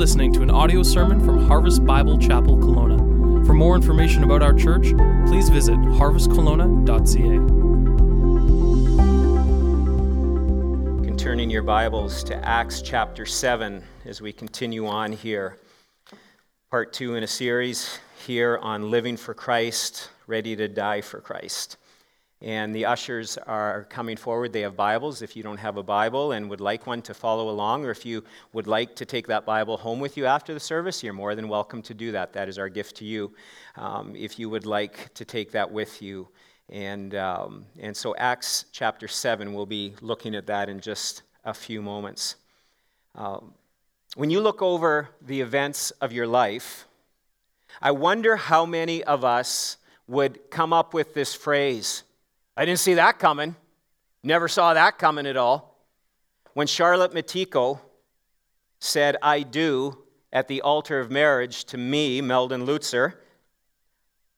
listening to an audio sermon from Harvest Bible Chapel Kelowna. For more information about our church, please visit harvestkelowna.ca. can turn in your Bibles to Acts chapter 7 as we continue on here. Part two in a series here on living for Christ, ready to die for Christ. And the ushers are coming forward. They have Bibles. If you don't have a Bible and would like one to follow along, or if you would like to take that Bible home with you after the service, you're more than welcome to do that. That is our gift to you. Um, if you would like to take that with you. And, um, and so, Acts chapter 7, we'll be looking at that in just a few moments. Um, when you look over the events of your life, I wonder how many of us would come up with this phrase I didn't see that coming. Never saw that coming at all. When Charlotte Matiko said, I do, at the altar of marriage to me, Meldon Lutzer,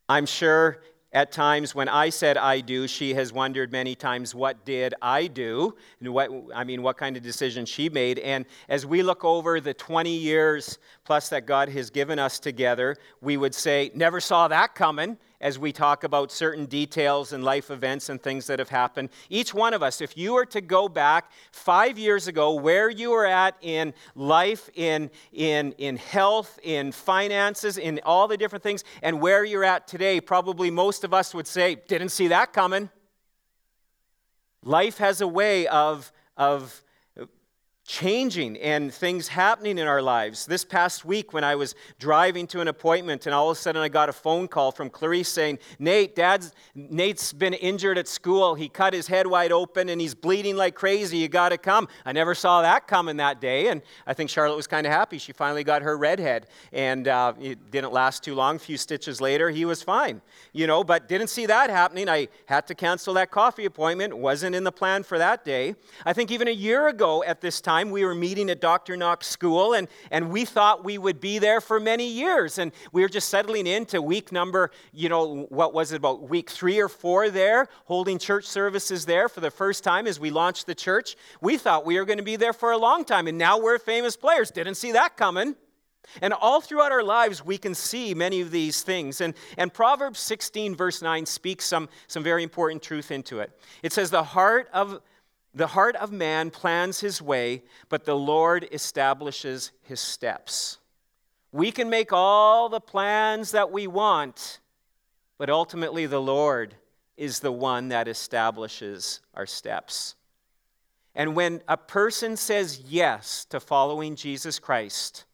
I'm sure at times when I said I do, she has wondered many times, what did I do? And what, I mean, what kind of decision she made. And as we look over the 20 years plus that God has given us together, we would say, never saw that coming as we talk about certain details and life events and things that have happened. Each one of us, if you were to go back five years ago, where you were at in life, in, in, in health, in finances, in all the different things, and where you're at today, probably most of us would say, didn't see that coming. Life has a way of, of changing and things happening in our lives. This past week, when I was driving to an appointment, and all of a sudden I got a phone call from Clarice saying, Nate, Dad's Nate's been injured at school. He cut his head wide open and he's bleeding like crazy. You got to come. I never saw that coming that day, and I think Charlotte was kind of happy. She finally got her redhead, and uh, it didn't last too long. A few stitches later, he was fine, you know. But didn't see that happening. I had to cancel that coffee appointment. wasn't in the plan for that day. I think even a year ago at this time time, we were meeting at Dr. Knox School, and, and we thought we would be there for many years. And we were just settling into week number, you know, what was it, about week three or four there, holding church services there for the first time as we launched the church. We thought we were going to be there for a long time, and now we're famous players. Didn't see that coming. And all throughout our lives, we can see many of these things. And, and Proverbs 16, verse 9, speaks some, some very important truth into it. It says, The heart of the heart of man plans his way, but the Lord establishes his steps. We can make all the plans that we want, but ultimately the Lord is the one that establishes our steps. And when a person says yes to following Jesus Christ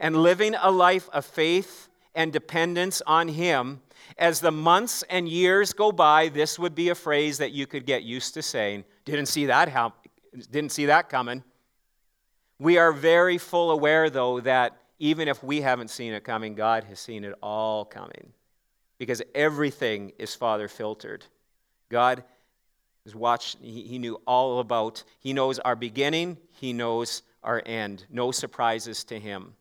and living a life of faith and dependence on Him, as the months and years go by, this would be a phrase that you could get used to saying. Didn't see that how, didn't see that coming. We are very full aware though that even if we haven't seen it coming, God has seen it all coming. Because everything is Father filtered. God has watched, he, he knew all about, He knows our beginning, He knows our end. No surprises to Him.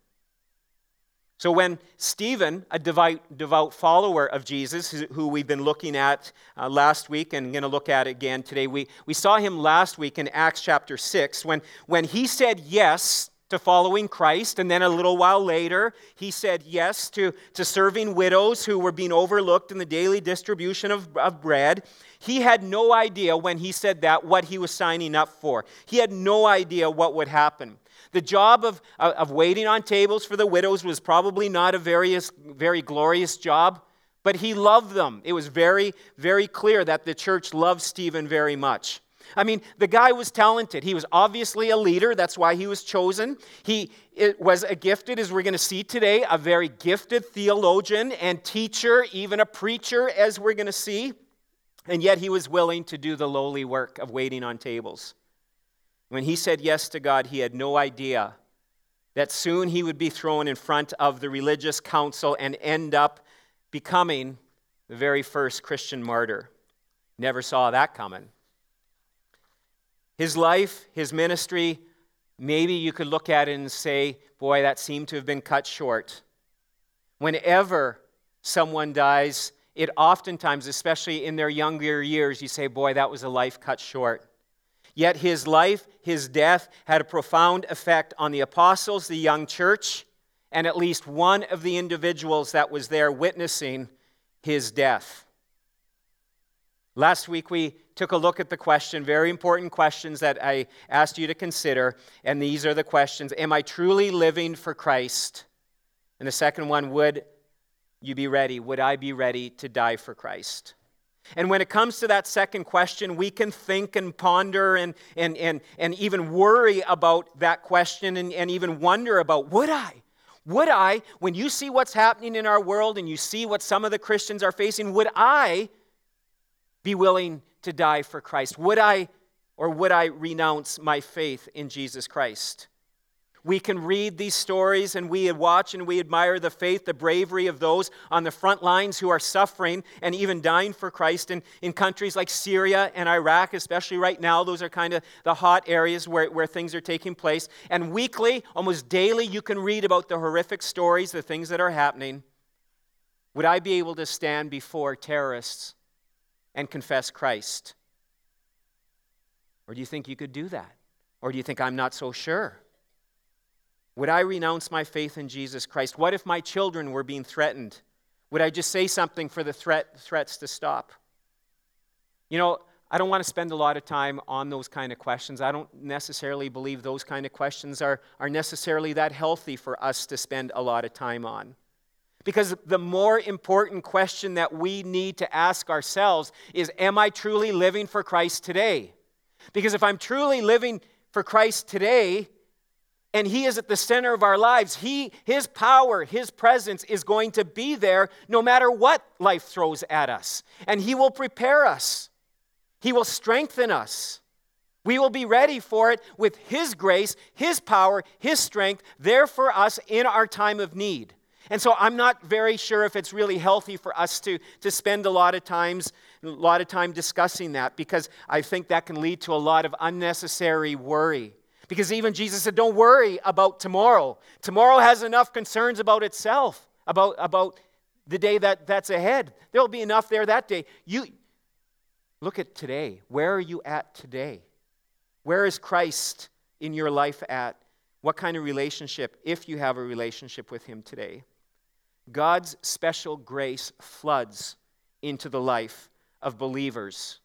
So, when Stephen, a devout, follower of Jesus, who we've been looking at uh, last week and going to look at again today, we, we saw him last week in Acts chapter 6 when, when he said yes to following Christ, and then a little while later, he said yes to, to serving widows who were being overlooked in the daily distribution of, of bread. He had no idea when he said that what he was signing up for. He had no idea what would happen. The job of, uh, of waiting on tables for the widows was probably not a very, very glorious job, but he loved them. It was very, very clear that the church loved Stephen very much. I mean, the guy was talented. He was obviously a leader. That's why he was chosen. He was a gifted, as we're going to see today, a very gifted theologian and teacher, even a preacher, as we're going to see. And yet he was willing to do the lowly work of waiting on tables. When he said yes to God, he had no idea that soon he would be thrown in front of the religious council and end up becoming the very first Christian martyr. Never saw that coming. His life, his ministry, maybe you could look at it and say, boy, that seemed to have been cut short. Whenever someone dies, it oftentimes, especially in their younger years, you say, boy, that was a life cut short. Yet his life, his death, had a profound effect on the apostles, the young church, and at least one of the individuals that was there witnessing his death. Last week, we took a look at the question, very important questions that I asked you to consider. And these are the questions Am I truly living for Christ? And the second one, Would you be ready? Would I be ready to die for Christ? And when it comes to that second question, we can think and ponder and, and, and, and even worry about that question and, and even wonder about would I? Would I, when you see what's happening in our world and you see what some of the Christians are facing, would I be willing to die for Christ? Would I or would I renounce my faith in Jesus Christ? We can read these stories and we watch and we admire the faith, the bravery of those on the front lines who are suffering and even dying for Christ in, in countries like Syria and Iraq, especially right now. Those are kind of the hot areas where, where things are taking place. And weekly, almost daily, you can read about the horrific stories, the things that are happening. Would I be able to stand before terrorists and confess Christ? Or do you think you could do that? Or do you think I'm not so sure? Would I renounce my faith in Jesus Christ? What if my children were being threatened? Would I just say something for the threat, threats to stop? You know, I don't want to spend a lot of time on those kind of questions. I don't necessarily believe those kind of questions are, are necessarily that healthy for us to spend a lot of time on. Because the more important question that we need to ask ourselves is Am I truly living for Christ today? Because if I'm truly living for Christ today, and he is at the center of our lives. He his power his presence is going to be there no matter what life throws at us. And he will prepare us. He will strengthen us. We will be ready for it with his grace his power his strength there for us in our time of need. And so i'm not very sure if it's really healthy for us to, to spend a lot of times a lot of time discussing that because i think that can lead to a lot of unnecessary worry because even Jesus said, Don't worry about tomorrow. Tomorrow has enough concerns about itself, about, about the day that, that's ahead. There'll be enough there that day. You look at today. Where are you at today? Where is Christ in your life at? What kind of relationship, if you have a relationship with Him today? God's special grace floods into the life of believers,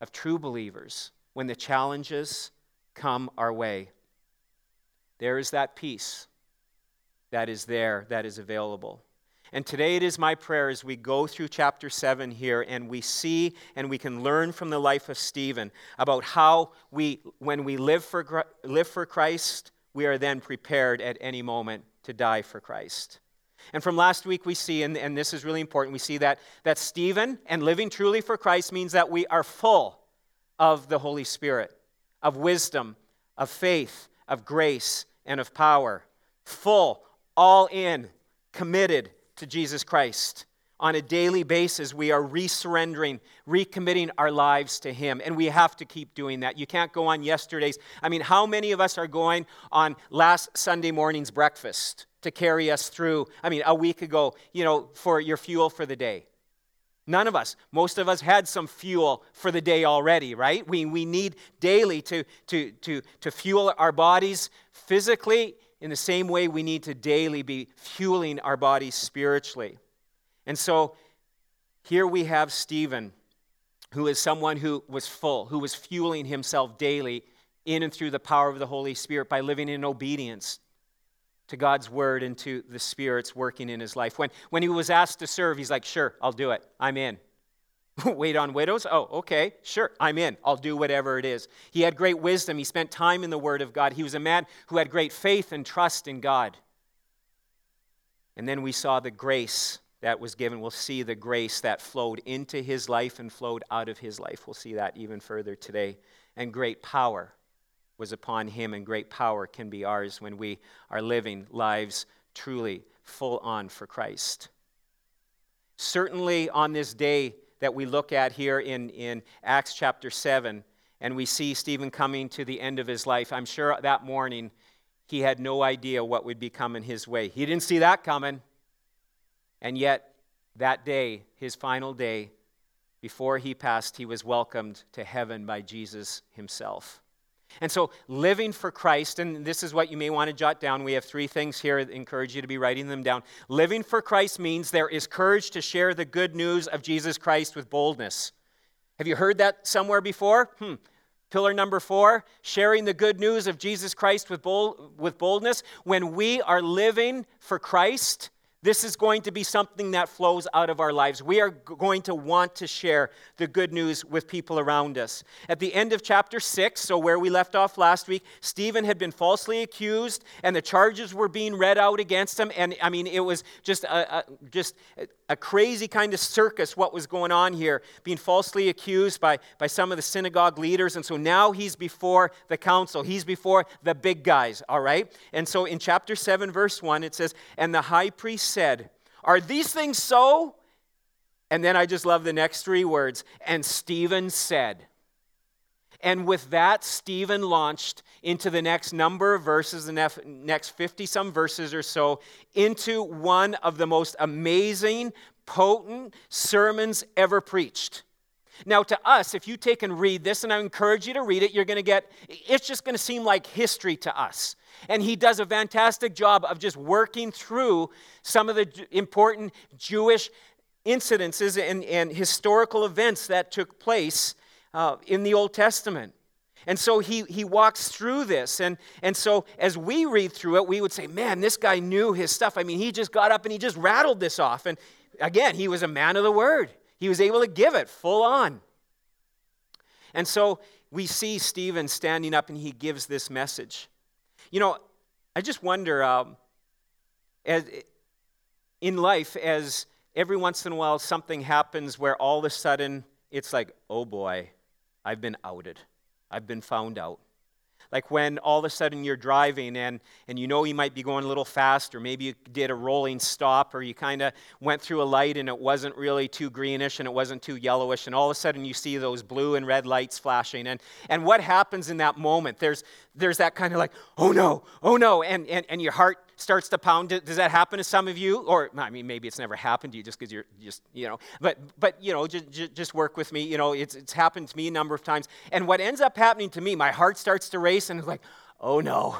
of true believers, when the challenges come our way. There is that peace that is there, that is available. And today it is my prayer as we go through chapter 7 here and we see and we can learn from the life of Stephen about how we, when we live for, live for Christ, we are then prepared at any moment to die for Christ. And from last week, we see, and, and this is really important, we see that, that Stephen and living truly for Christ means that we are full of the Holy Spirit of wisdom, of faith, of grace, and of power. Full, all in, committed to Jesus Christ. On a daily basis, we are resurrendering, recommitting our lives to Him. And we have to keep doing that. You can't go on yesterday's. I mean, how many of us are going on last Sunday morning's breakfast to carry us through? I mean, a week ago, you know, for your fuel for the day? None of us. Most of us had some fuel for the day already, right? We, we need daily to, to, to, to fuel our bodies physically in the same way we need to daily be fueling our bodies spiritually. And so here we have Stephen, who is someone who was full, who was fueling himself daily in and through the power of the Holy Spirit by living in obedience to God's word and to the Spirit's working in his life. When, when he was asked to serve, he's like, Sure, I'll do it. I'm in. Wait on widows? Oh, okay, sure, I'm in. I'll do whatever it is. He had great wisdom. He spent time in the Word of God. He was a man who had great faith and trust in God. And then we saw the grace that was given. We'll see the grace that flowed into his life and flowed out of his life. We'll see that even further today. And great power was upon him, and great power can be ours when we are living lives truly full on for Christ. Certainly, on this day that we look at here in, in Acts chapter 7, and we see Stephen coming to the end of his life, I'm sure that morning he had no idea what would be coming his way. He didn't see that coming. And yet, that day, his final day, before he passed, he was welcomed to heaven by Jesus himself. And so, living for Christ, and this is what you may want to jot down. We have three things here. I encourage you to be writing them down. Living for Christ means there is courage to share the good news of Jesus Christ with boldness. Have you heard that somewhere before? Hmm. Pillar number four, sharing the good news of Jesus Christ with, bold, with boldness. When we are living for Christ, this is going to be something that flows out of our lives. We are going to want to share the good news with people around us. At the end of chapter 6, so where we left off last week, Stephen had been falsely accused and the charges were being read out against him. And I mean, it was just a, a just a crazy kind of circus what was going on here, being falsely accused by, by some of the synagogue leaders. And so now he's before the council, he's before the big guys, all right? And so in chapter 7, verse 1, it says, And the high priest said, Are these things so? And then I just love the next three words. And Stephen said. And with that, Stephen launched into the next number of verses, the next 50 some verses or so, into one of the most amazing, potent sermons ever preached. Now, to us, if you take and read this, and I encourage you to read it, you're going to get, it's just going to seem like history to us. And he does a fantastic job of just working through some of the important Jewish incidences and, and historical events that took place uh, in the Old Testament. And so he, he walks through this. And, and so as we read through it, we would say, man, this guy knew his stuff. I mean, he just got up and he just rattled this off. And again, he was a man of the word, he was able to give it full on. And so we see Stephen standing up and he gives this message. You know, I just wonder um, as, in life, as every once in a while something happens where all of a sudden it's like, oh boy, I've been outed, I've been found out. Like when all of a sudden you're driving and, and you know you might be going a little fast, or maybe you did a rolling stop, or you kind of went through a light and it wasn't really too greenish and it wasn't too yellowish, and all of a sudden you see those blue and red lights flashing. And, and what happens in that moment? There's, there's that kind of like, oh no, oh no, and, and, and your heart starts to pound. Does that happen to some of you? Or, I mean, maybe it's never happened to you just because you're just, you know, but, but you know, just, just work with me. You know, it's, it's happened to me a number of times. And what ends up happening to me, my heart starts to race and it's like, oh no,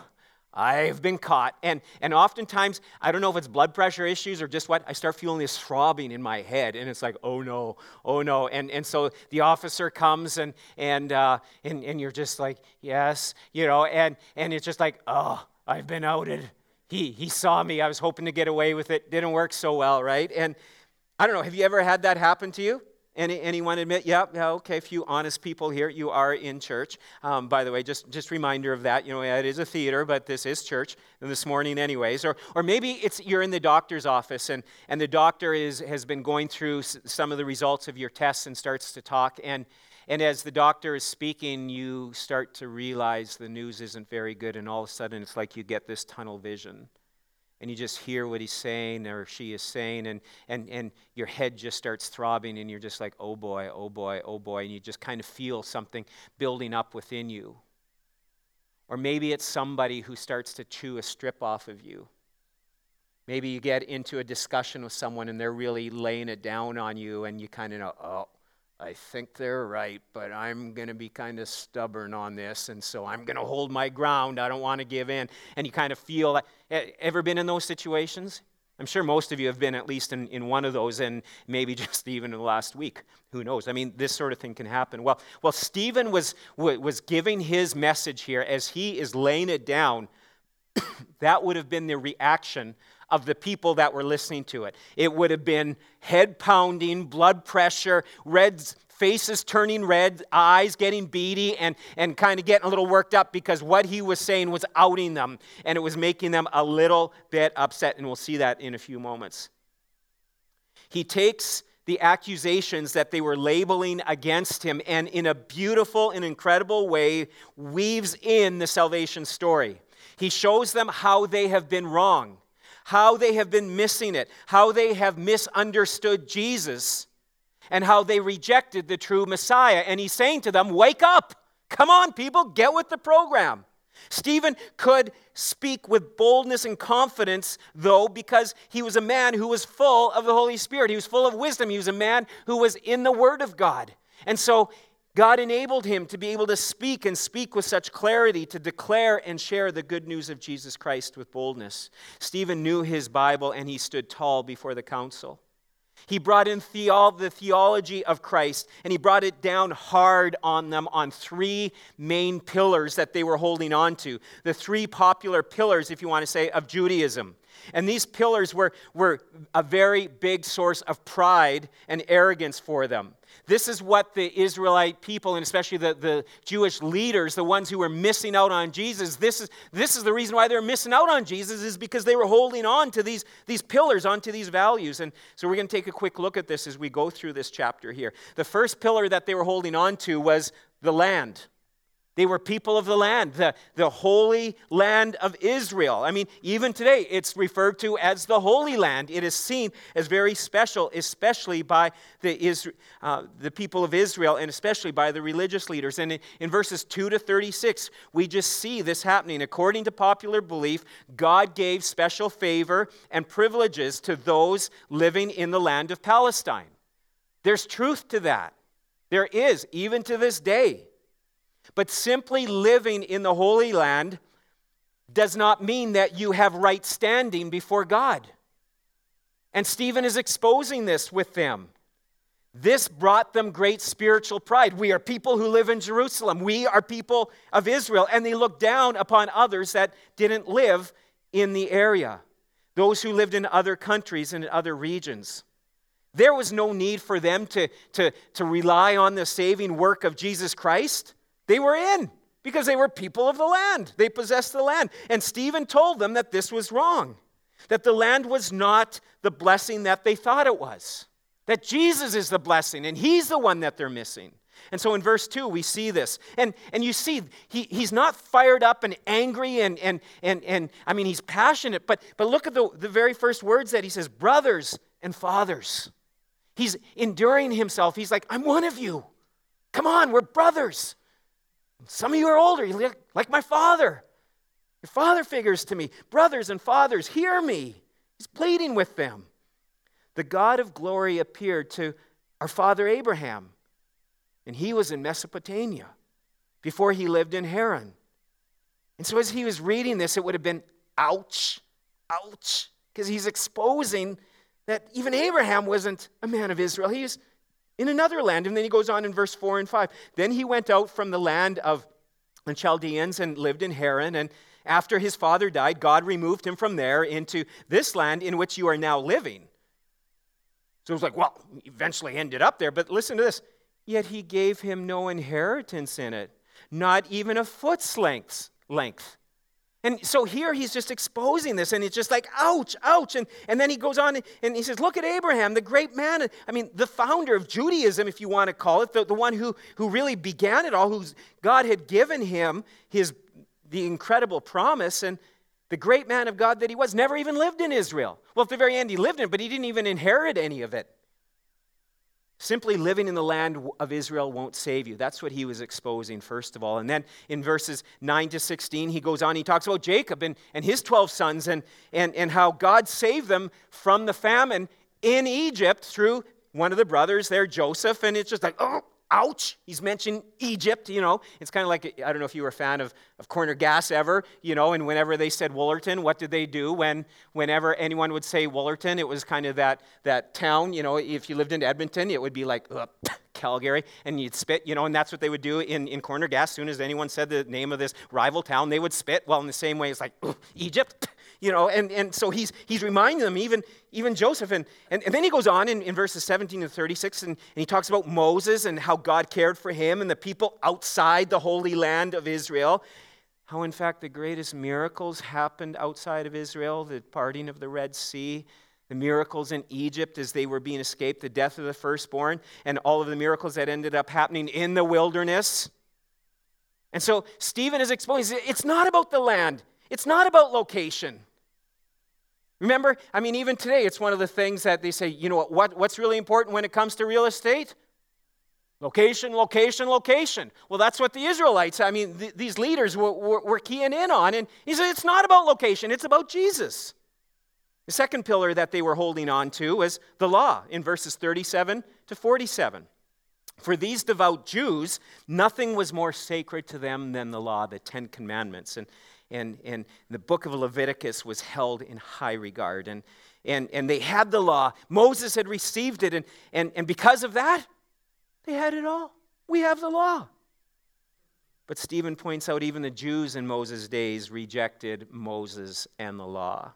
I've been caught. And, and oftentimes, I don't know if it's blood pressure issues or just what, I start feeling this throbbing in my head. And it's like, oh no, oh no. And, and so the officer comes and, and, uh, and, and you're just like, yes, you know, and, and it's just like, oh, I've been outed he, he saw me. I was hoping to get away with it. Didn't work so well, right? And I don't know, have you ever had that happen to you? Any, anyone admit, yeah, yeah, okay, a few honest people here. You are in church. Um, by the way, just, just reminder of that. You know, it is a theater, but this is church and this morning anyways. Or, or maybe it's you're in the doctor's office and, and the doctor is, has been going through some of the results of your tests and starts to talk. And, and as the doctor is speaking, you start to realize the news isn't very good, and all of a sudden it's like you get this tunnel vision. And you just hear what he's saying or she is saying, and, and, and your head just starts throbbing, and you're just like, oh boy, oh boy, oh boy, and you just kind of feel something building up within you. Or maybe it's somebody who starts to chew a strip off of you. Maybe you get into a discussion with someone and they're really laying it down on you, and you kind of know, oh, uh, I think they're right, but I'm going to be kind of stubborn on this, and so I'm going to hold my ground. I don't want to give in. And you kind of feel that. Ever been in those situations? I'm sure most of you have been at least in, in one of those, and maybe just even in the last week. Who knows? I mean, this sort of thing can happen. Well, well Stephen was, was giving his message here as he is laying it down. that would have been the reaction of the people that were listening to it. It would have been head pounding, blood pressure, red faces turning red, eyes getting beady, and, and kind of getting a little worked up because what he was saying was outing them and it was making them a little bit upset. And we'll see that in a few moments. He takes the accusations that they were labeling against him and in a beautiful and incredible way weaves in the salvation story. He shows them how they have been wrong how they have been missing it, how they have misunderstood Jesus, and how they rejected the true Messiah. And he's saying to them, Wake up! Come on, people, get with the program. Stephen could speak with boldness and confidence, though, because he was a man who was full of the Holy Spirit. He was full of wisdom. He was a man who was in the Word of God. And so God enabled him to be able to speak and speak with such clarity, to declare and share the good news of Jesus Christ with boldness. Stephen knew his Bible and he stood tall before the council. He brought in the theology of Christ and he brought it down hard on them on three main pillars that they were holding on to. The three popular pillars, if you want to say, of Judaism. And these pillars were, were a very big source of pride and arrogance for them. This is what the Israelite people, and especially the, the Jewish leaders, the ones who were missing out on Jesus, this is, this is the reason why they're missing out on Jesus, is because they were holding on to these, these pillars, onto these values. And so we're going to take a quick look at this as we go through this chapter here. The first pillar that they were holding on to was the land. They were people of the land, the, the holy land of Israel. I mean, even today, it's referred to as the Holy Land. It is seen as very special, especially by the, uh, the people of Israel and especially by the religious leaders. And in, in verses 2 to 36, we just see this happening. According to popular belief, God gave special favor and privileges to those living in the land of Palestine. There's truth to that. There is, even to this day. But simply living in the Holy Land does not mean that you have right standing before God. And Stephen is exposing this with them. This brought them great spiritual pride. We are people who live in Jerusalem. We are people of Israel. And they looked down upon others that didn't live in the area, those who lived in other countries and in other regions. There was no need for them to, to, to rely on the saving work of Jesus Christ. They were in because they were people of the land. They possessed the land. And Stephen told them that this was wrong, that the land was not the blessing that they thought it was, that Jesus is the blessing and he's the one that they're missing. And so in verse 2, we see this. And, and you see, he, he's not fired up and angry, and, and, and, and I mean, he's passionate, but, but look at the, the very first words that he says brothers and fathers. He's enduring himself. He's like, I'm one of you. Come on, we're brothers. Some of you are older, you look like my father. Your father figures to me. Brothers and fathers, hear me. He's pleading with them. The God of glory appeared to our father Abraham, and he was in Mesopotamia before he lived in Haran. And so, as he was reading this, it would have been ouch, ouch, because he's exposing that even Abraham wasn't a man of Israel. He was in another land. And then he goes on in verse 4 and 5. Then he went out from the land of the Chaldeans and lived in Haran. And after his father died, God removed him from there into this land in which you are now living. So it was like, well, eventually ended up there. But listen to this. Yet he gave him no inheritance in it, not even a foot's length. length. And so here he's just exposing this, and it's just like, ouch, ouch. And, and then he goes on and he says, Look at Abraham, the great man. I mean, the founder of Judaism, if you want to call it, the, the one who, who really began it all, who God had given him his, the incredible promise, and the great man of God that he was, never even lived in Israel. Well, at the very end, he lived in it, but he didn't even inherit any of it. Simply living in the land of Israel won't save you. That's what he was exposing, first of all. And then in verses 9 to 16, he goes on, he talks about Jacob and, and his 12 sons and, and, and how God saved them from the famine in Egypt through one of the brothers there, Joseph. And it's just like, oh, ouch, he's mentioned Egypt, you know. It's kind of like, I don't know if you were a fan of, of Corner Gas ever, you know, and whenever they said Wullerton, what did they do? When, whenever anyone would say Wullerton, it was kind of that, that town, you know, if you lived in Edmonton, it would be like, Calgary, and you'd spit, you know, and that's what they would do in, in Corner Gas. As soon as anyone said the name of this rival town, they would spit. Well, in the same way, it's like, Egypt, you know, and, and so he's, he's reminding them, even, even Joseph. And, and, and then he goes on in, in verses 17 to 36, and, and he talks about Moses and how God cared for him and the people outside the holy land of Israel. How, in fact, the greatest miracles happened outside of Israel the parting of the Red Sea, the miracles in Egypt as they were being escaped, the death of the firstborn, and all of the miracles that ended up happening in the wilderness. And so Stephen is explaining it's not about the land, it's not about location. Remember, I mean, even today, it's one of the things that they say, you know what, what's really important when it comes to real estate? Location, location, location. Well, that's what the Israelites, I mean, th- these leaders were, were, were keying in on. And he said, it's not about location, it's about Jesus. The second pillar that they were holding on to was the law in verses 37 to 47. For these devout Jews, nothing was more sacred to them than the law, the Ten Commandments. And, and, and the book of Leviticus was held in high regard. And, and, and they had the law. Moses had received it. And, and, and because of that, they had it all. We have the law. But Stephen points out even the Jews in Moses' days rejected Moses and the law.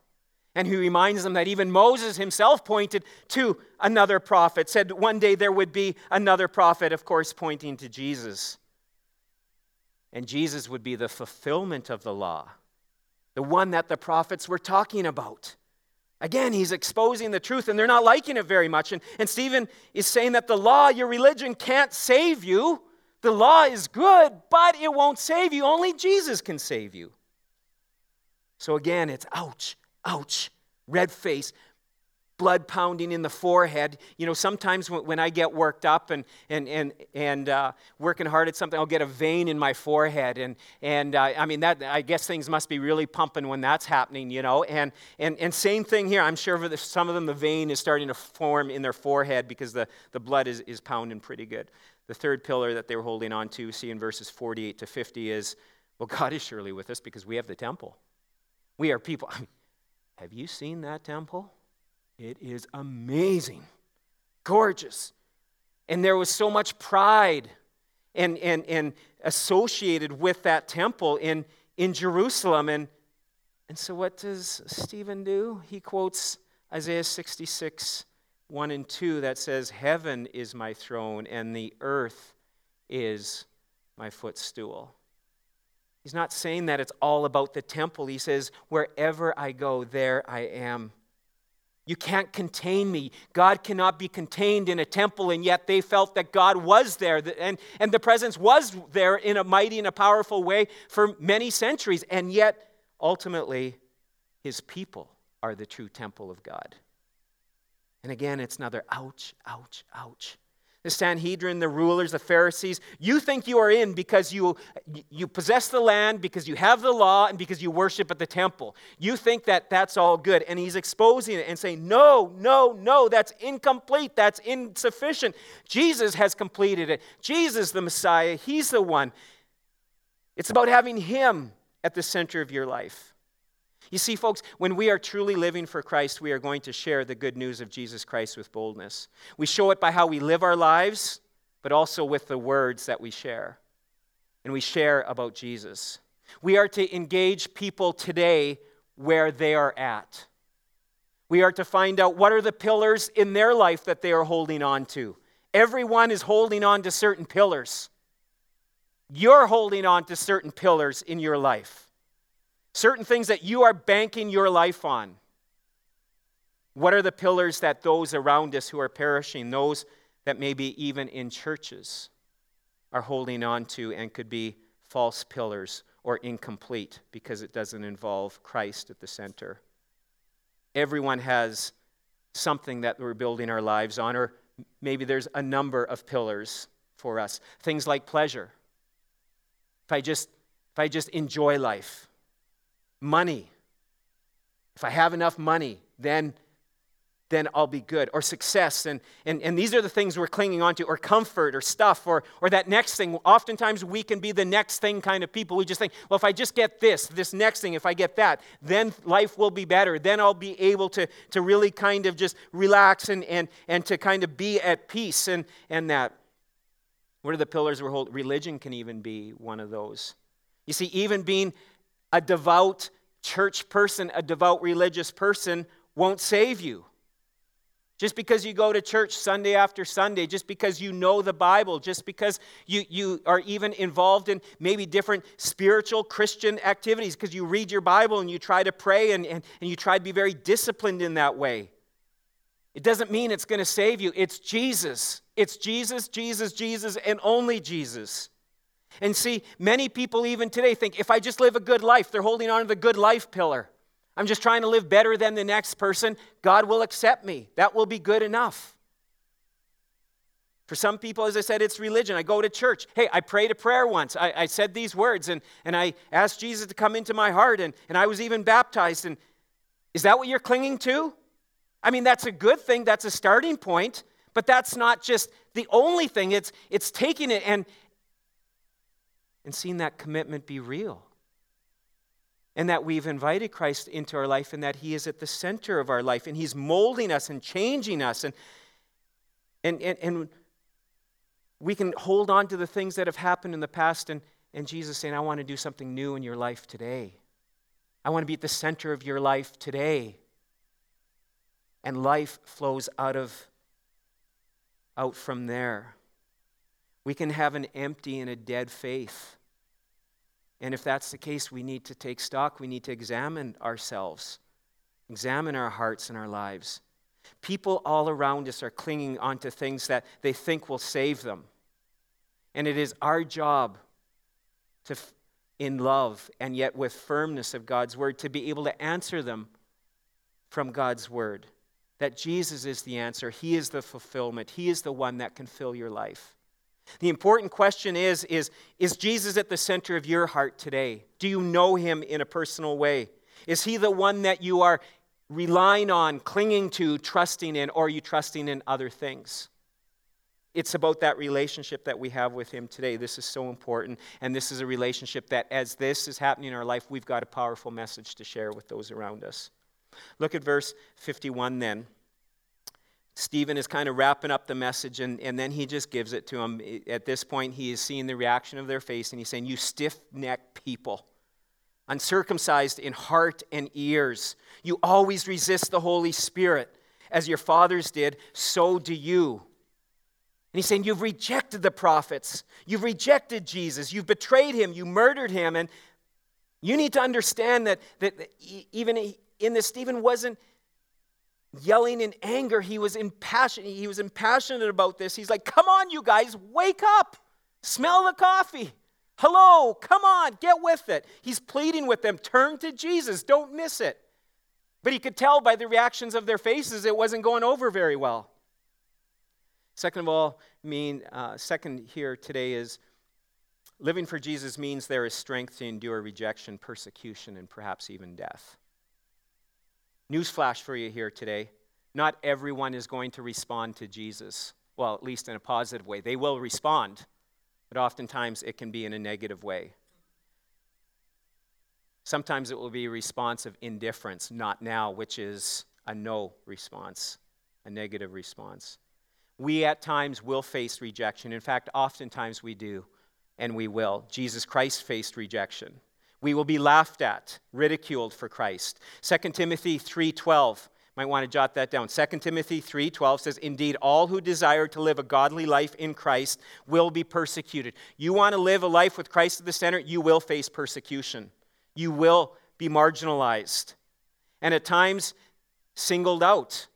And he reminds them that even Moses himself pointed to another prophet, said one day there would be another prophet, of course, pointing to Jesus. And Jesus would be the fulfillment of the law, the one that the prophets were talking about. Again, he's exposing the truth, and they're not liking it very much. And, and Stephen is saying that the law, your religion, can't save you. The law is good, but it won't save you. Only Jesus can save you. So again, it's ouch ouch, red face, blood pounding in the forehead. You know, sometimes when, when I get worked up and, and, and, and uh, working hard at something, I'll get a vein in my forehead. And, and uh, I mean, that, I guess things must be really pumping when that's happening, you know. And, and, and same thing here. I'm sure for the, some of them, the vein is starting to form in their forehead because the, the blood is, is pounding pretty good. The third pillar that they were holding on to, see in verses 48 to 50, is well, God is surely with us because we have the temple. We are people. I mean, have you seen that temple? It is amazing, gorgeous. And there was so much pride and, and, and associated with that temple in, in Jerusalem. And, and so, what does Stephen do? He quotes Isaiah 66, 1 and 2, that says, Heaven is my throne, and the earth is my footstool. He's not saying that it's all about the temple. He says, Wherever I go, there I am. You can't contain me. God cannot be contained in a temple, and yet they felt that God was there, and, and the presence was there in a mighty and a powerful way for many centuries. And yet, ultimately, his people are the true temple of God. And again, it's another ouch, ouch, ouch the Sanhedrin, the rulers, the Pharisees. You think you are in because you, you possess the land, because you have the law, and because you worship at the temple. You think that that's all good. And he's exposing it and saying, no, no, no, that's incomplete. That's insufficient. Jesus has completed it. Jesus, the Messiah, he's the one. It's about having him at the center of your life. You see, folks, when we are truly living for Christ, we are going to share the good news of Jesus Christ with boldness. We show it by how we live our lives, but also with the words that we share. And we share about Jesus. We are to engage people today where they are at. We are to find out what are the pillars in their life that they are holding on to. Everyone is holding on to certain pillars. You're holding on to certain pillars in your life certain things that you are banking your life on. What are the pillars that those around us who are perishing, those that maybe even in churches, are holding on to and could be false pillars or incomplete because it doesn't involve Christ at the center? Everyone has something that we're building our lives on, or maybe there's a number of pillars for us. Things like pleasure. If I just, if I just enjoy life, money. If I have enough money, then, then I'll be good. Or success. And, and, and these are the things we're clinging on to, or comfort, or stuff, or, or that next thing. Oftentimes we can be the next thing kind of people. We just think, well, if I just get this, this next thing, if I get that, then life will be better. Then I'll be able to, to really kind of just relax and, and, and to kind of be at peace and, and that. What are the pillars we're holding? Religion can even be one of those. You see, even being a devout church person, a devout religious person, won't save you. Just because you go to church Sunday after Sunday, just because you know the Bible, just because you, you are even involved in maybe different spiritual Christian activities, because you read your Bible and you try to pray and, and, and you try to be very disciplined in that way. It doesn't mean it's going to save you. It's Jesus. It's Jesus, Jesus, Jesus, and only Jesus. And see, many people even today think if I just live a good life, they're holding on to the good life pillar. I'm just trying to live better than the next person. God will accept me. That will be good enough. For some people, as I said, it's religion. I go to church. Hey, I prayed a prayer once. I, I said these words and, and I asked Jesus to come into my heart and, and I was even baptized. And is that what you're clinging to? I mean, that's a good thing. That's a starting point. But that's not just the only thing. It's, it's taking it and, and seeing that commitment be real. And that we've invited Christ into our life and that He is at the center of our life and He's molding us and changing us. And, and, and, and we can hold on to the things that have happened in the past and, and Jesus saying, I want to do something new in your life today. I want to be at the center of your life today. And life flows out of out from there. We can have an empty and a dead faith. And if that's the case, we need to take stock. We need to examine ourselves, examine our hearts and our lives. People all around us are clinging onto things that they think will save them. And it is our job to, in love and yet with firmness of God's word, to be able to answer them from God's word. That Jesus is the answer, He is the fulfillment, He is the one that can fill your life. The important question is, is Is Jesus at the center of your heart today? Do you know Him in a personal way? Is He the one that you are relying on, clinging to, trusting in, or are you trusting in other things? It's about that relationship that we have with Him today. This is so important. And this is a relationship that, as this is happening in our life, we've got a powerful message to share with those around us. Look at verse 51 then. Stephen is kind of wrapping up the message, and, and then he just gives it to them. At this point, he is seeing the reaction of their face, and he's saying, You stiff necked people, uncircumcised in heart and ears, you always resist the Holy Spirit. As your fathers did, so do you. And he's saying, You've rejected the prophets. You've rejected Jesus. You've betrayed him. You murdered him. And you need to understand that, that even in this, Stephen wasn't yelling in anger. He was impassioned. He was impassionate about this. He's like, Come on, you guys, wake up. Smell the coffee. Hello, come on, get with it. He's pleading with them, turn to Jesus, don't miss it. But he could tell by the reactions of their faces it wasn't going over very well. Second of all, mean uh, second here today is living for Jesus means there is strength to endure rejection, persecution, and perhaps even death. Newsflash for you here today. Not everyone is going to respond to Jesus. Well, at least in a positive way. They will respond, but oftentimes it can be in a negative way. Sometimes it will be a response of indifference, not now, which is a no response, a negative response. We at times will face rejection. In fact, oftentimes we do, and we will. Jesus Christ faced rejection. We will be laughed at, ridiculed for Christ. 2 Timothy 3:12 might want to jot that down. 2 Timothy 3:12 says, "Indeed, all who desire to live a godly life in Christ will be persecuted." You want to live a life with Christ at the center, you will face persecution. You will be marginalized. And at times singled out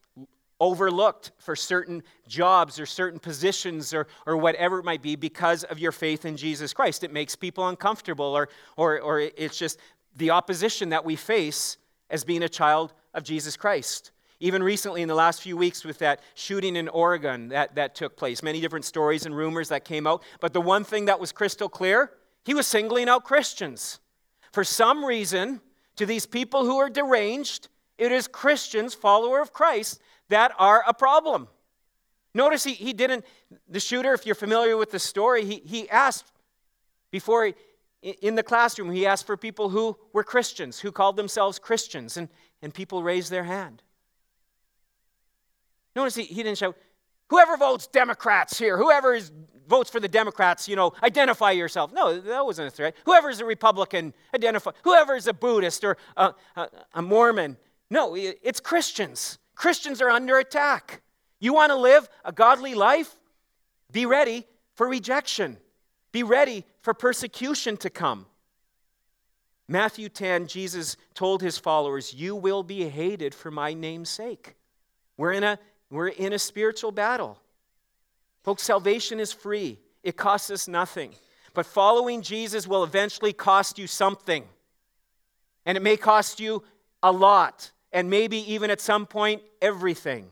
overlooked for certain jobs or certain positions or, or whatever it might be because of your faith in Jesus Christ. It makes people uncomfortable, or, or, or it's just the opposition that we face as being a child of Jesus Christ. Even recently, in the last few weeks, with that shooting in Oregon that, that took place, many different stories and rumors that came out. But the one thing that was crystal clear, he was singling out Christians. For some reason, to these people who are deranged, it is Christians, follower of Christ, that are a problem. Notice he, he didn't, the shooter, if you're familiar with the story, he, he asked before, he, in the classroom, he asked for people who were Christians, who called themselves Christians, and, and people raised their hand. Notice he, he didn't shout, whoever votes Democrats here, whoever is, votes for the Democrats, you know, identify yourself. No, that wasn't a threat. Whoever is a Republican, identify. Whoever is a Buddhist or a, a, a Mormon. No, it's Christians. Christians are under attack. You want to live a godly life? Be ready for rejection. Be ready for persecution to come. Matthew 10, Jesus told his followers, You will be hated for my name's sake. We're in a, we're in a spiritual battle. Folks, salvation is free, it costs us nothing. But following Jesus will eventually cost you something. And it may cost you a lot and maybe even at some point, everything.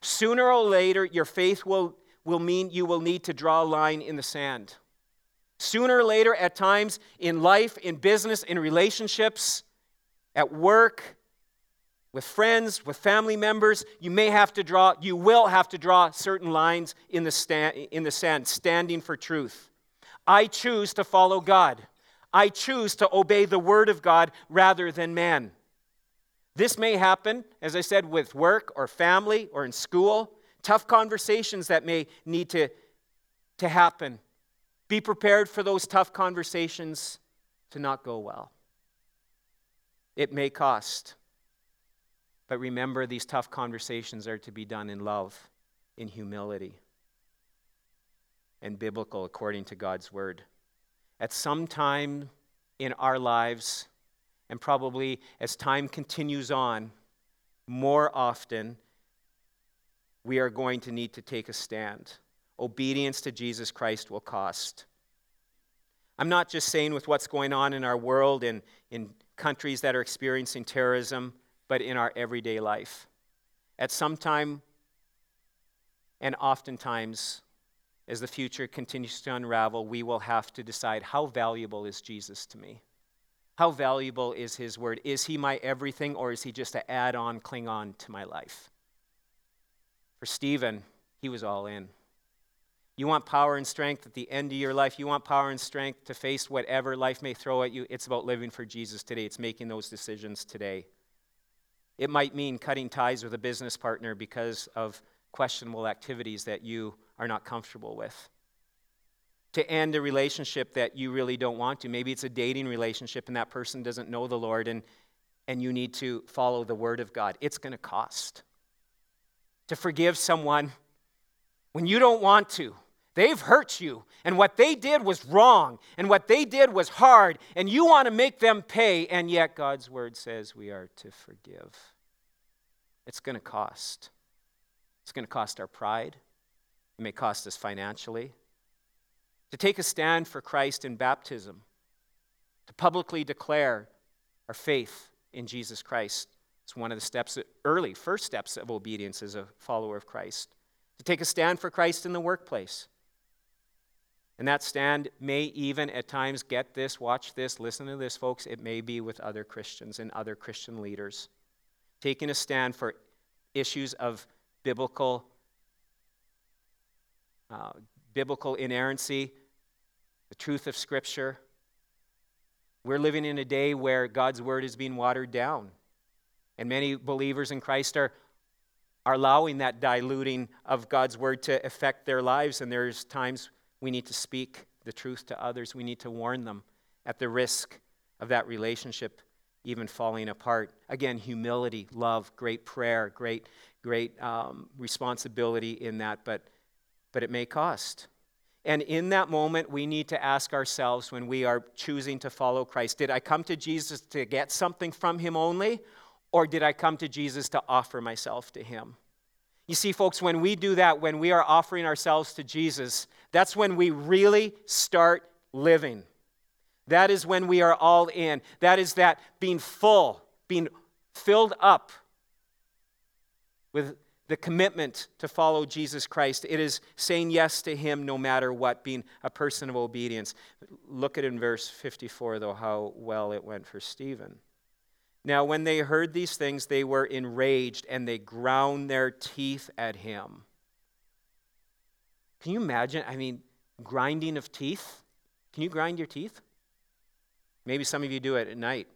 Sooner or later, your faith will, will mean you will need to draw a line in the sand. Sooner or later, at times in life, in business, in relationships, at work, with friends, with family members, you may have to draw, you will have to draw certain lines in the, stand, in the sand, standing for truth. I choose to follow God. I choose to obey the word of God rather than man. This may happen, as I said, with work or family or in school, tough conversations that may need to, to happen. Be prepared for those tough conversations to not go well. It may cost. But remember, these tough conversations are to be done in love, in humility, and biblical according to God's word. At some time in our lives, and probably as time continues on, more often, we are going to need to take a stand. Obedience to Jesus Christ will cost. I'm not just saying with what's going on in our world and in countries that are experiencing terrorism but in our everyday life. At some time, and oftentimes, as the future continues to unravel, we will have to decide how valuable is Jesus to me? How valuable is his word? Is he my everything, or is he just an add on, cling on to my life? For Stephen, he was all in. You want power and strength at the end of your life. You want power and strength to face whatever life may throw at you. It's about living for Jesus today. It's making those decisions today. It might mean cutting ties with a business partner because of questionable activities that you are not comfortable with. To end a relationship that you really don't want to. Maybe it's a dating relationship and that person doesn't know the Lord and, and you need to follow the Word of God. It's going to cost. To forgive someone when you don't want to. They've hurt you, and what they did was wrong, and what they did was hard, and you want to make them pay, and yet God's word says we are to forgive. It's going to cost. It's going to cost our pride, it may cost us financially. To take a stand for Christ in baptism, to publicly declare our faith in Jesus Christ. It's one of the steps, early, first steps of obedience as a follower of Christ. To take a stand for Christ in the workplace and that stand may even at times get this, watch this, listen to this, folks. It may be with other Christians and other Christian leaders. Taking a stand for issues of biblical, uh, biblical inerrancy, the truth of Scripture. We're living in a day where God's word is being watered down. And many believers in Christ are, are allowing that diluting of God's word to affect their lives. And there's times we need to speak the truth to others. We need to warn them at the risk of that relationship even falling apart. Again, humility, love, great prayer, great, great um, responsibility in that, but, but it may cost. And in that moment, we need to ask ourselves when we are choosing to follow Christ Did I come to Jesus to get something from Him only, or did I come to Jesus to offer myself to Him? You see, folks, when we do that, when we are offering ourselves to Jesus, that's when we really start living. That is when we are all in. That is that being full, being filled up with the commitment to follow Jesus Christ. It is saying yes to Him no matter what, being a person of obedience. Look at in verse 54, though, how well it went for Stephen. Now, when they heard these things, they were enraged and they ground their teeth at him. Can you imagine? I mean, grinding of teeth? Can you grind your teeth? Maybe some of you do it at night.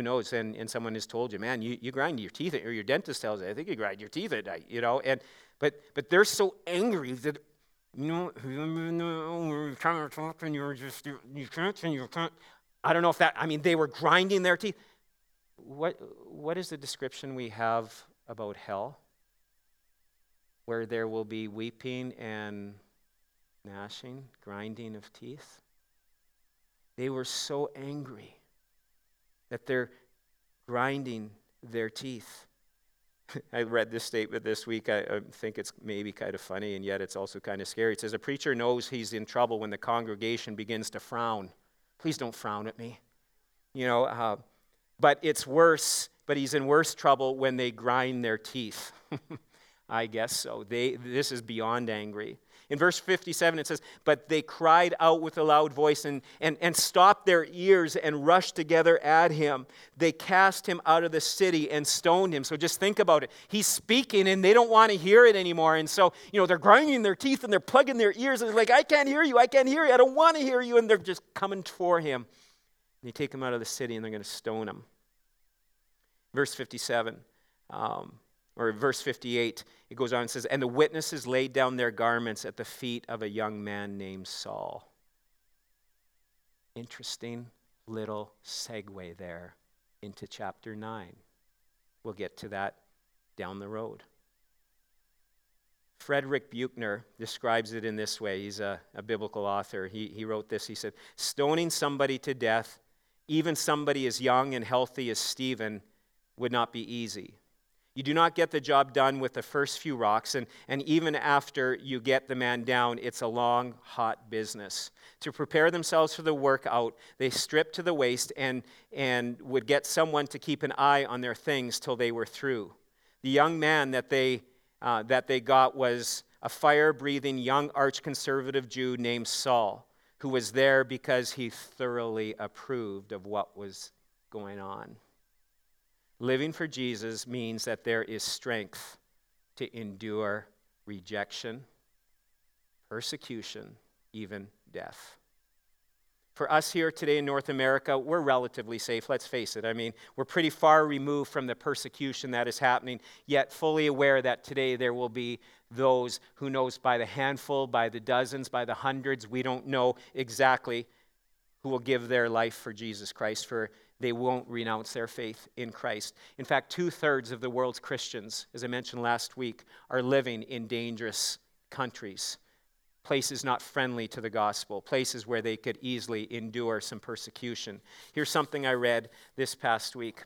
Who knows? And, and someone has told you, man, you, you grind your teeth, or your dentist tells you, I think you grind your teeth at night, you know? And, but, but they're so angry that, you know, trying to talk and you're just, you can't and you can't. I don't know if that, I mean, they were grinding their teeth what, what is the description we have about hell? Where there will be weeping and gnashing, grinding of teeth. They were so angry that they're grinding their teeth. I read this statement this week. I, I, think it's maybe kind of funny, and yet it's also kind of scary. It says, A preacher knows he's in trouble when the congregation begins to frown. Please don't frown at me. You know, uh, but it's worse, but he's in worse trouble when they grind their teeth. I guess so. They, this is beyond angry. In verse 57, it says, But they cried out with a loud voice and, and, and stopped their ears and rushed together at him. They cast him out of the city and stoned him. So just think about it. He's speaking and they don't want to hear it anymore. And so, you know, they're grinding their teeth and they're plugging their ears and they're like, I can't hear you. I can't hear you. I don't want to hear you. And they're just coming for him. And they take him out of the city and they're going to stone him. Verse 57. Um, or verse 58, it goes on and says, And the witnesses laid down their garments at the feet of a young man named Saul. Interesting little segue there into chapter 9. We'll get to that down the road. Frederick Buechner describes it in this way. He's a, a, biblical author. He, he wrote this. He said, Stoning somebody to death, even somebody as young and healthy as Stephen, would not be easy. You do not get the job done with the first few rocks, and, and even after you get the man down, it's a long, hot business. To prepare themselves for the workout, they stripped to the waist and, and would get someone to keep an eye on their things till they were through. The young man that they, uh, that they got was a fire breathing young arch conservative Jew named Saul, who was there because he thoroughly approved of what was going on. Living for Jesus means that there is strength to endure rejection, persecution, even death. For us here today in North America, we're relatively safe, let's face it. I mean, we're pretty far removed from the persecution that is happening, yet fully aware that today there will be those who knows by the handful, by the dozens, by the hundreds, we don't know exactly, who will give their life for Jesus Christ, for they won't renounce their faith in Christ. In fact, two thirds of the world's Christians, as I mentioned last week, are living in dangerous countries, places not friendly to the gospel, places where they could easily endure some persecution. Here's something I read this past week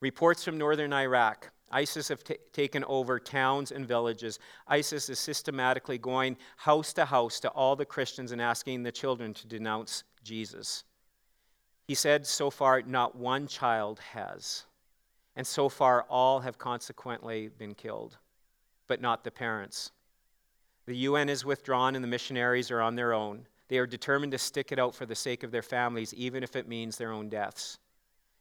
reports from northern Iraq. ISIS have t- taken over towns and villages. ISIS is systematically going house to house to all the Christians and asking the children to denounce Jesus. He said, So far, not one child has. And so far, all have consequently been killed, but not the parents. The UN is withdrawn and the missionaries are on their own. They are determined to stick it out for the sake of their families, even if it means their own deaths.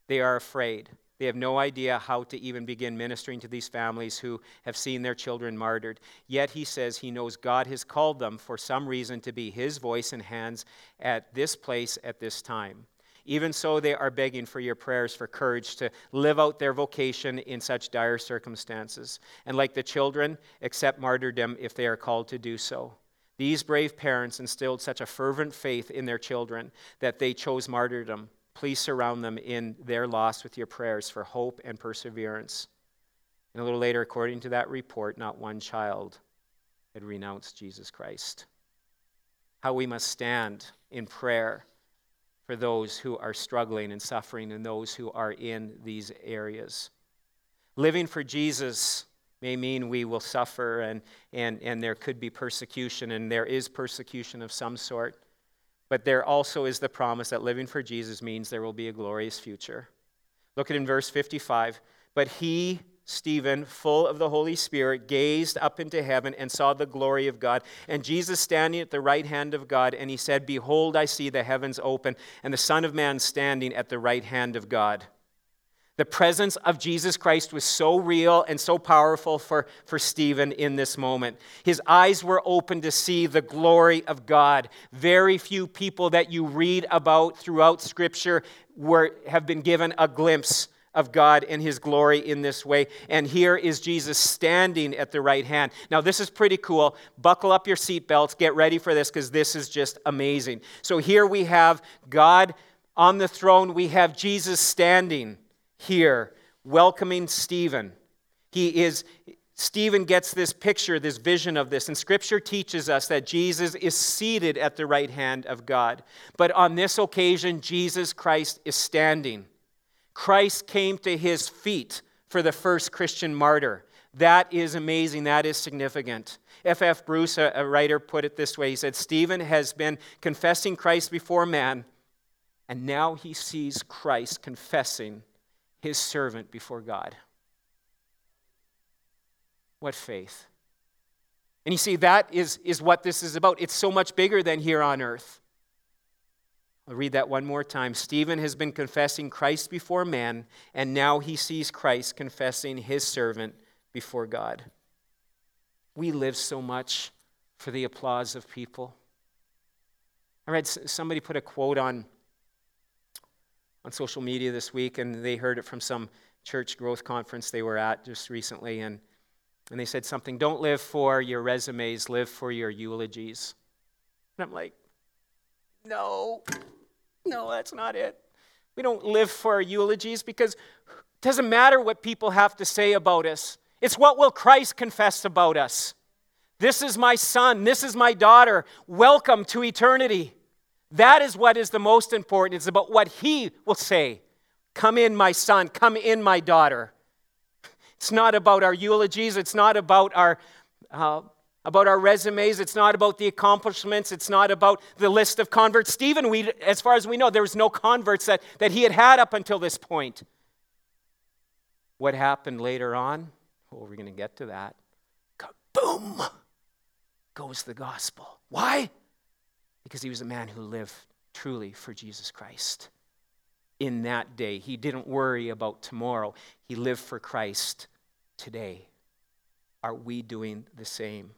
They are afraid. They have no idea how to even begin ministering to these families who have seen their children martyred. Yet he says he knows God has called them for some reason to be his voice and hands at this place at this time. Even so, they are begging for your prayers for courage to live out their vocation in such dire circumstances. And like the children, accept martyrdom if they are called to do so. These brave parents instilled such a fervent faith in their children that they chose martyrdom. Please surround them in their loss with your prayers for hope and perseverance. And a little later, according to that report, not one child had renounced Jesus Christ. How we must stand in prayer for those who are struggling and suffering and those who are in these areas. Living for Jesus may mean we will suffer and, and, and there could be persecution, and there is persecution of some sort. But there also is the promise that living for Jesus means there will be a glorious future. Look at in verse 55. But he Stephen, full of the Holy Spirit, gazed up into heaven and saw the glory of God, and Jesus standing at the right hand of God, and he said, Behold, I see the heavens open, and the Son of Man standing at the right hand of God. The presence of Jesus Christ was so real and so powerful for, for Stephen in this moment. His eyes were open to see the glory of God. Very few people that you read about throughout Scripture were, have been given a glimpse of God and his glory in this way. And here is Jesus standing at the right hand. Now, this is pretty cool. Buckle up your seatbelts. Get ready for this because this is just amazing. So, here we have God on the throne. We have Jesus standing here, welcoming Stephen. He is. Stephen gets this picture, this vision of this, and Scripture teaches us that Jesus is seated at the right hand of God. But on this occasion, Jesus Christ is standing. Christ came to his feet for the first Christian martyr. That is amazing. That is significant. F.F. F. Bruce, a, writer, put it this way He said, Stephen has been confessing Christ before man, and now he sees Christ confessing his servant before God. What faith! And you see, that is, is what this is about. It's so much bigger than here on earth. I'll read that one more time. Stephen has been confessing Christ before man, and now he sees Christ confessing his servant before God. We live so much for the applause of people. I read somebody put a quote on, on social media this week, and they heard it from some church growth conference they were at just recently. And, and they said something don't live for your resumes, live for your eulogies. And I'm like, no, no, that's not it. We don't live for our eulogies because it doesn't matter what people have to say about us. It's what will Christ confess about us. This is my son. This is my daughter. Welcome to eternity. That is what is the most important. It's about what he will say. Come in, my son. Come in, my daughter. It's not about our eulogies. It's not about our, uh, about our resumes. It's not about the accomplishments. It's not about the list of converts. Stephen, we, as far as we know, there was no converts that, that he had had up until this point. What happened later on? Well, we're going to get to that. Kaboom! Goes the gospel. Why? because he was a man who lived truly for Jesus Christ. In that day, he didn't worry about tomorrow, he lived for Christ today. Are we doing the same?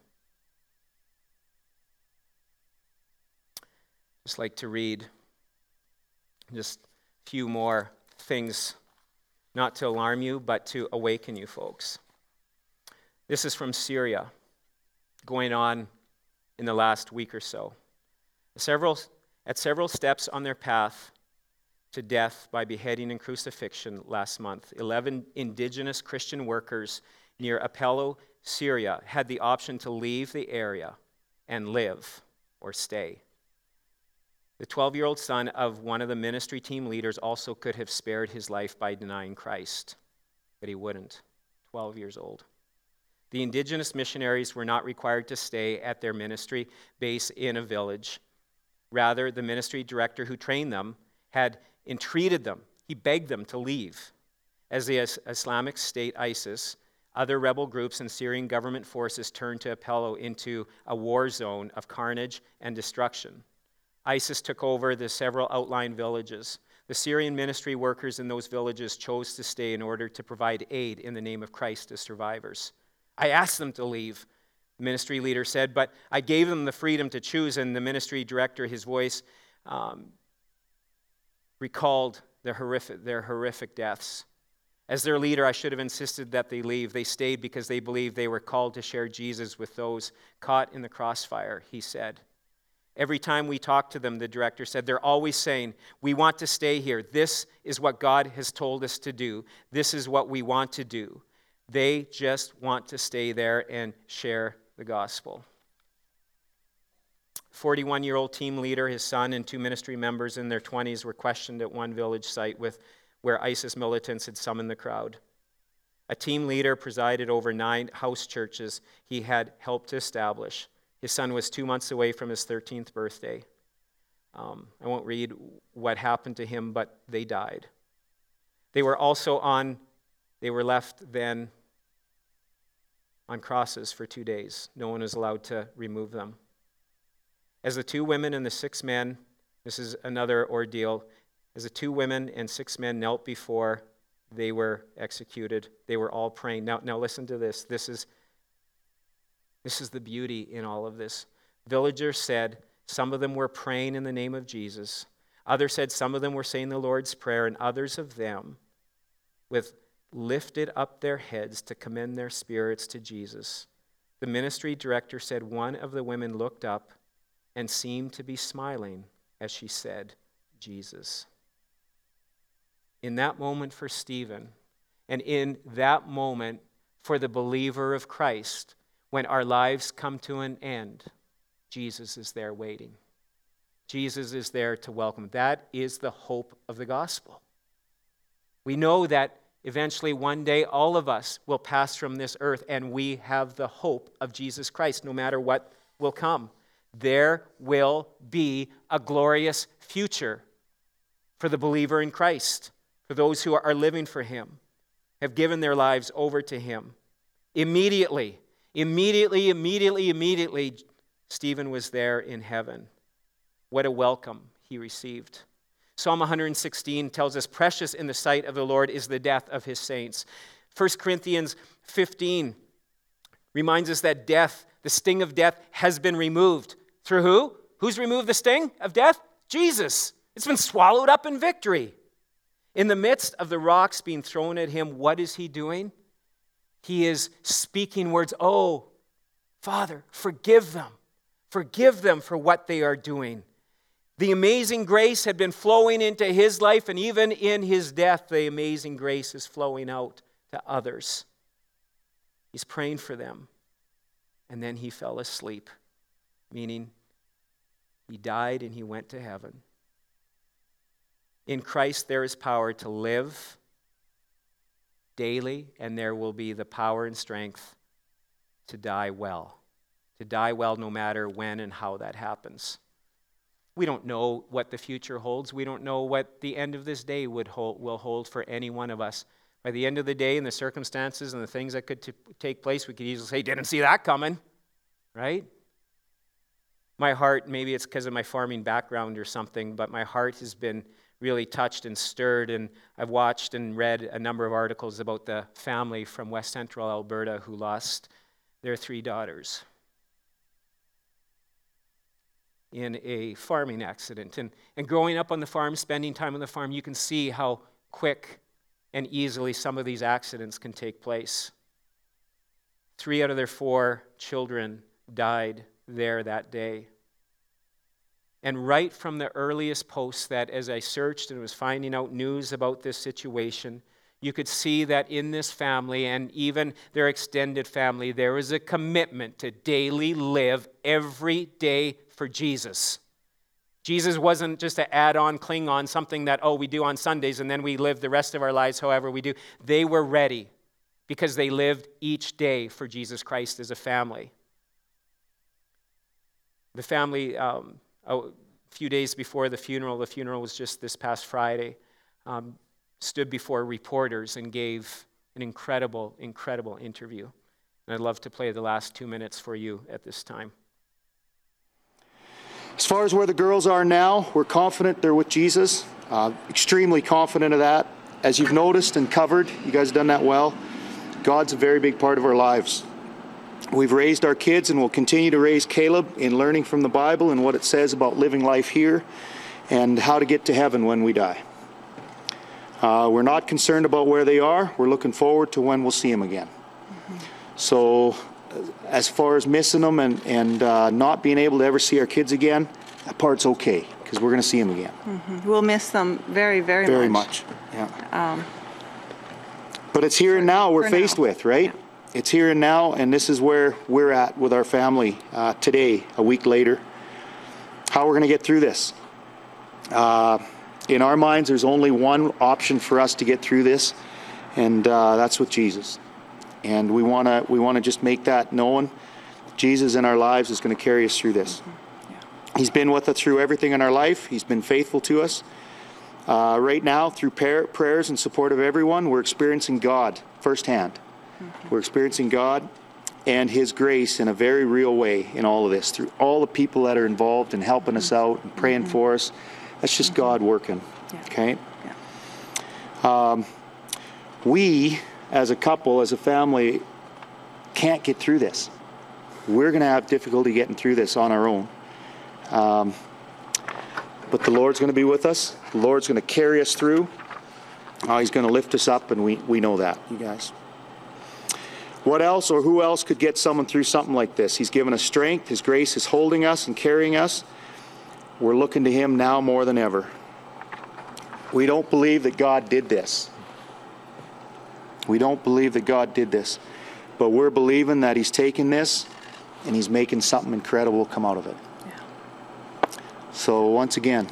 Just like to read just a few more things, not to alarm you, but to awaken you folks. This is from Syria, going on in the last week or so. Several, at several steps on their path to death by beheading and crucifixion last month, 11 indigenous Christian workers near Aleppo, Syria, had the option to leave the area and live or stay. The 12 year old son of one of the ministry team leaders also could have spared his life by denying Christ, but he wouldn't. 12 years old. The indigenous missionaries were not required to stay at their ministry base in a village Rather, the ministry director who trained them had entreated them, he begged them to leave. As the Islamic State, ISIS, other rebel groups and Syrian government forces turned to into a war zone of carnage and destruction. ISIS took over the several outlying villages. The Syrian ministry workers in those villages chose to stay in order to provide aid in the name of Christ to survivors. I asked them to leave, the ministry leader said, but I gave them the freedom to choose, and the ministry director, his voice um, recalled their horrific, their horrific deaths. As their leader, I should have insisted that they leave. They stayed because they believed they were called to share Jesus with those caught in the crossfire, he said. Every time we talk to them, the director said, they're always saying, We want to stay here. This is what God has told us to do. This is what we want to do. They just want to stay there and share the gospel. 41 year old team leader, his son, and two ministry members in their 20s were questioned at one village site with, where ISIS militants had summoned the crowd. A team leader presided over nine house churches he had helped to establish. His son was two months away from his 13th birthday. Um, I won't read what happened to him, but they died. They were also on, they were left then on crosses for two days. No one was allowed to remove them. As the two women and the six men, this is another ordeal, as the two women and six men knelt before they were executed, they were all praying. Now, now listen to this. This is, this is the beauty in all of this. Villagers said some of them were praying in the name of Jesus. Others said some of them were saying the Lord's Prayer, and others of them, with lifted up their heads to commend their spirits to Jesus. The ministry director said one of the women looked up and seemed to be smiling as she said, Jesus. In that moment for Stephen, and in that moment for the believer of Christ, when our lives come to an end, Jesus is there waiting. Jesus is there to welcome. That is the hope of the gospel. We know that Eventually, one day, all of us will pass from this earth, and we have the hope of Jesus Christ, no matter what will come. There will be a glorious future for the believer in Christ, for those who are living for Him, have given their lives over to Him. Immediately, Immediately, immediately, immediately, Stephen was there in heaven. What a welcome he received. Psalm 116 tells us, Precious in the sight of the Lord is the death of his saints. 1 Corinthians 15 reminds us that death, the sting of death, has been removed. Through who? Who's removed the sting of death? Jesus. It's been swallowed up in victory. In the midst of the rocks being thrown at him, what is he doing? He is speaking words, Oh, Father, forgive them. Forgive them for what they are doing. The amazing grace had been flowing into his life, and even in his death, the amazing grace is flowing out to others. He's praying for them. And then he fell asleep, meaning he died and he went to heaven. In Christ, there is power to live daily, and there will be the power and strength to die well. To die well no matter when and how that happens. We don't know what the future holds. We don't know what the end of this day would hold, will hold for any one of us. By the end of the day and the circumstances and the things that could t- take place, we could easily say, Didn't see that coming, right? My heart, maybe it's because of my farming background or something, but my heart has been really touched and stirred. And I've watched and read a number of articles about the family from West Central Alberta who lost their three daughters in a farming accident. And, and growing up on the farm, spending time on the farm, you can see how quick and easily some of these accidents can take place. Three out of their four children died there that day. And right from the earliest posts that, as I searched and was finding out news about this situation, you could see that in this family and even their extended family, there was a commitment to daily live every day for Jesus. Jesus wasn't just an add on, cling on, something that, oh, we do on Sundays and then we live the rest of our lives however we do. They were ready because they lived each day for Jesus Christ as a family. The family, um, a few days before the funeral, the funeral was just this past Friday, um, stood before reporters and gave an incredible, incredible interview. And I'd love to play the last two minutes for you at this time. As far as where the girls are now, we're confident they're with Jesus. Uh, extremely confident of that. As you've noticed and covered, you guys have done that well. God's a very big part of our lives. We've raised our kids and we'll continue to raise Caleb in learning from the Bible and what it says about living life here and how to get to heaven when we die. Uh, we're not concerned about where they are. We're looking forward to when we'll see them again. Mm-hmm. So as far as missing them and, and uh, not being able to ever see our kids again, that part's okay because we're going to see them again. Mm-hmm. We'll miss them very, very, very much. much. Yeah. Um, but it's here and now we're faced now. with, right? Yeah. It's here and now, and this is where we're at with our family uh, today, a week later. How we're going to get through this. Uh, in our minds, there's only one option for us to get through this, and uh, that's with Jesus. And we want to we want to just make that known. Jesus in our lives is going to carry us through this. Mm-hmm. Yeah. He's been with us through everything in our life. He's been faithful to us. Uh, right now, through prayer, prayers and support of everyone, we're experiencing God firsthand. Mm-hmm. We're experiencing God and His grace in a very real way in all of this, through all the people that are involved in helping us out and praying mm-hmm. for us. That's just mm-hmm. God working. Yeah. Okay? Yeah. Um, we as a couple, as a family, can't get through this. We're going to have difficulty getting through this on our own. Um, but the Lord's going to be with us. The Lord's going to carry us through. Uh, he's going to lift us up, and we, we know that, you guys. What else or who else could get someone through something like this? He's given us strength. His grace is holding us and carrying us. We're looking to Him now more than ever. We don't believe that God did this. We don't believe that God did this, but we're believing that He's taking this and He's making something incredible come out of it. Yeah. So, once again,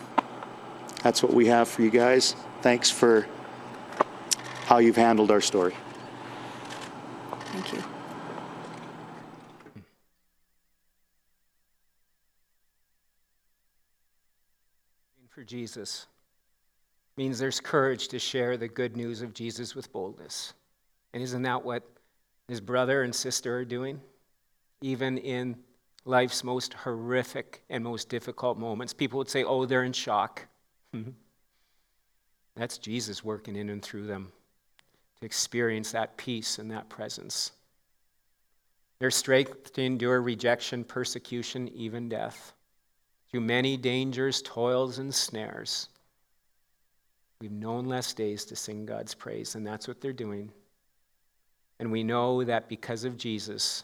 that's what we have for you guys. Thanks for how you've handled our story. Thank you. For Jesus means there's courage to share the good news of Jesus with boldness. And isn't that what his brother and sister are doing? even in life's most horrific and most difficult moments. People would say, oh, they're in shock. That's Jesus working in and through them to experience that peace and that presence. Their strength to endure rejection, persecution, even death. Through many dangers, toils, and snares, we've known less days to sing God's praise, and that's what they're doing. And we know that because of Jesus,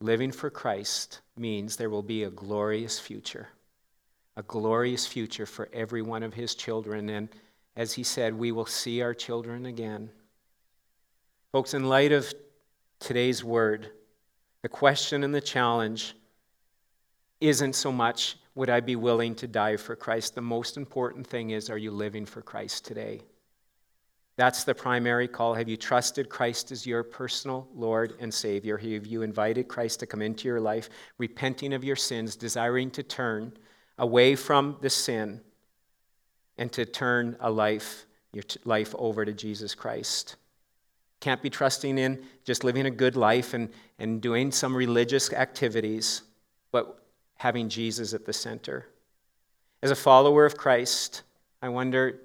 living for Christ means there will be a glorious future. A glorious future for every one of his children. And as he said, we will see our children again. Folks, in light of today's word, the question and the challenge isn't so much would I be willing to die for Christ? The most important thing is are you living for Christ today? That's the primary call. Have you trusted Christ as your personal Lord and Savior? Have you invited Christ to come into your life, repenting of your sins, desiring to turn away from the sin and to turn a life, your life over to Jesus Christ? Can't be trusting in just living a good life and, and doing some religious activities, but having Jesus at the center. As a follower of Christ, I wonder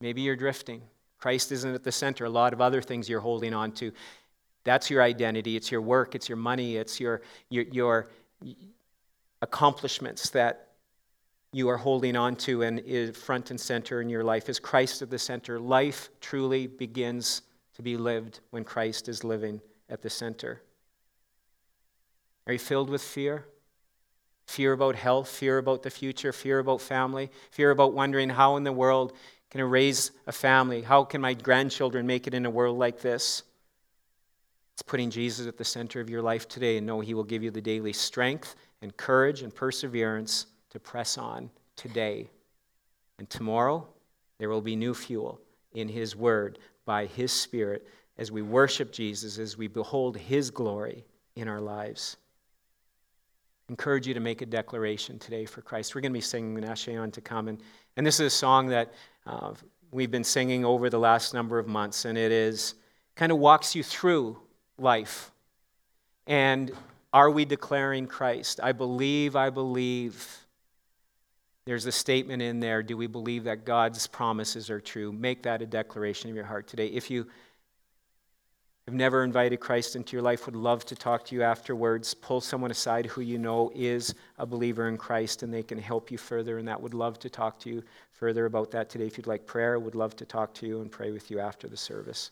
maybe you're drifting. Christ isn't at the center. A lot of other things you're holding on to. That's your identity. It's your work. It's your money. It's your, your, your accomplishments that you are holding on to and is front and center in your life. Is Christ at the center? Life truly begins to be lived when Christ is living at the center? Are you filled with fear? Fear about health, fear about the future, fear about family, fear about wondering how in the world can I raise a family? How can my grandchildren make it in a world like this? It's putting Jesus at the center of your life today and know He will give you the daily strength and courage and perseverance to press on today. And tomorrow, there will be new fuel in His Word by His Spirit as we worship Jesus, as we behold His glory in our lives. Encourage you to make a declaration today for Christ. We're going to be singing Nashayon to come. And, and this is a song that uh, we've been singing over the last number of months, and it is kind of walks you through life. And are we declaring Christ? I believe, I believe. There's a statement in there do we believe that God's promises are true? Make that a declaration of your heart today. If you have never invited Christ into your life, would love to talk to you afterwards, pull someone aside who you know is a believer in Christ and they can help you further and that would love to talk to you further about that today. If you'd like prayer, would love to talk to you and pray with you after the service.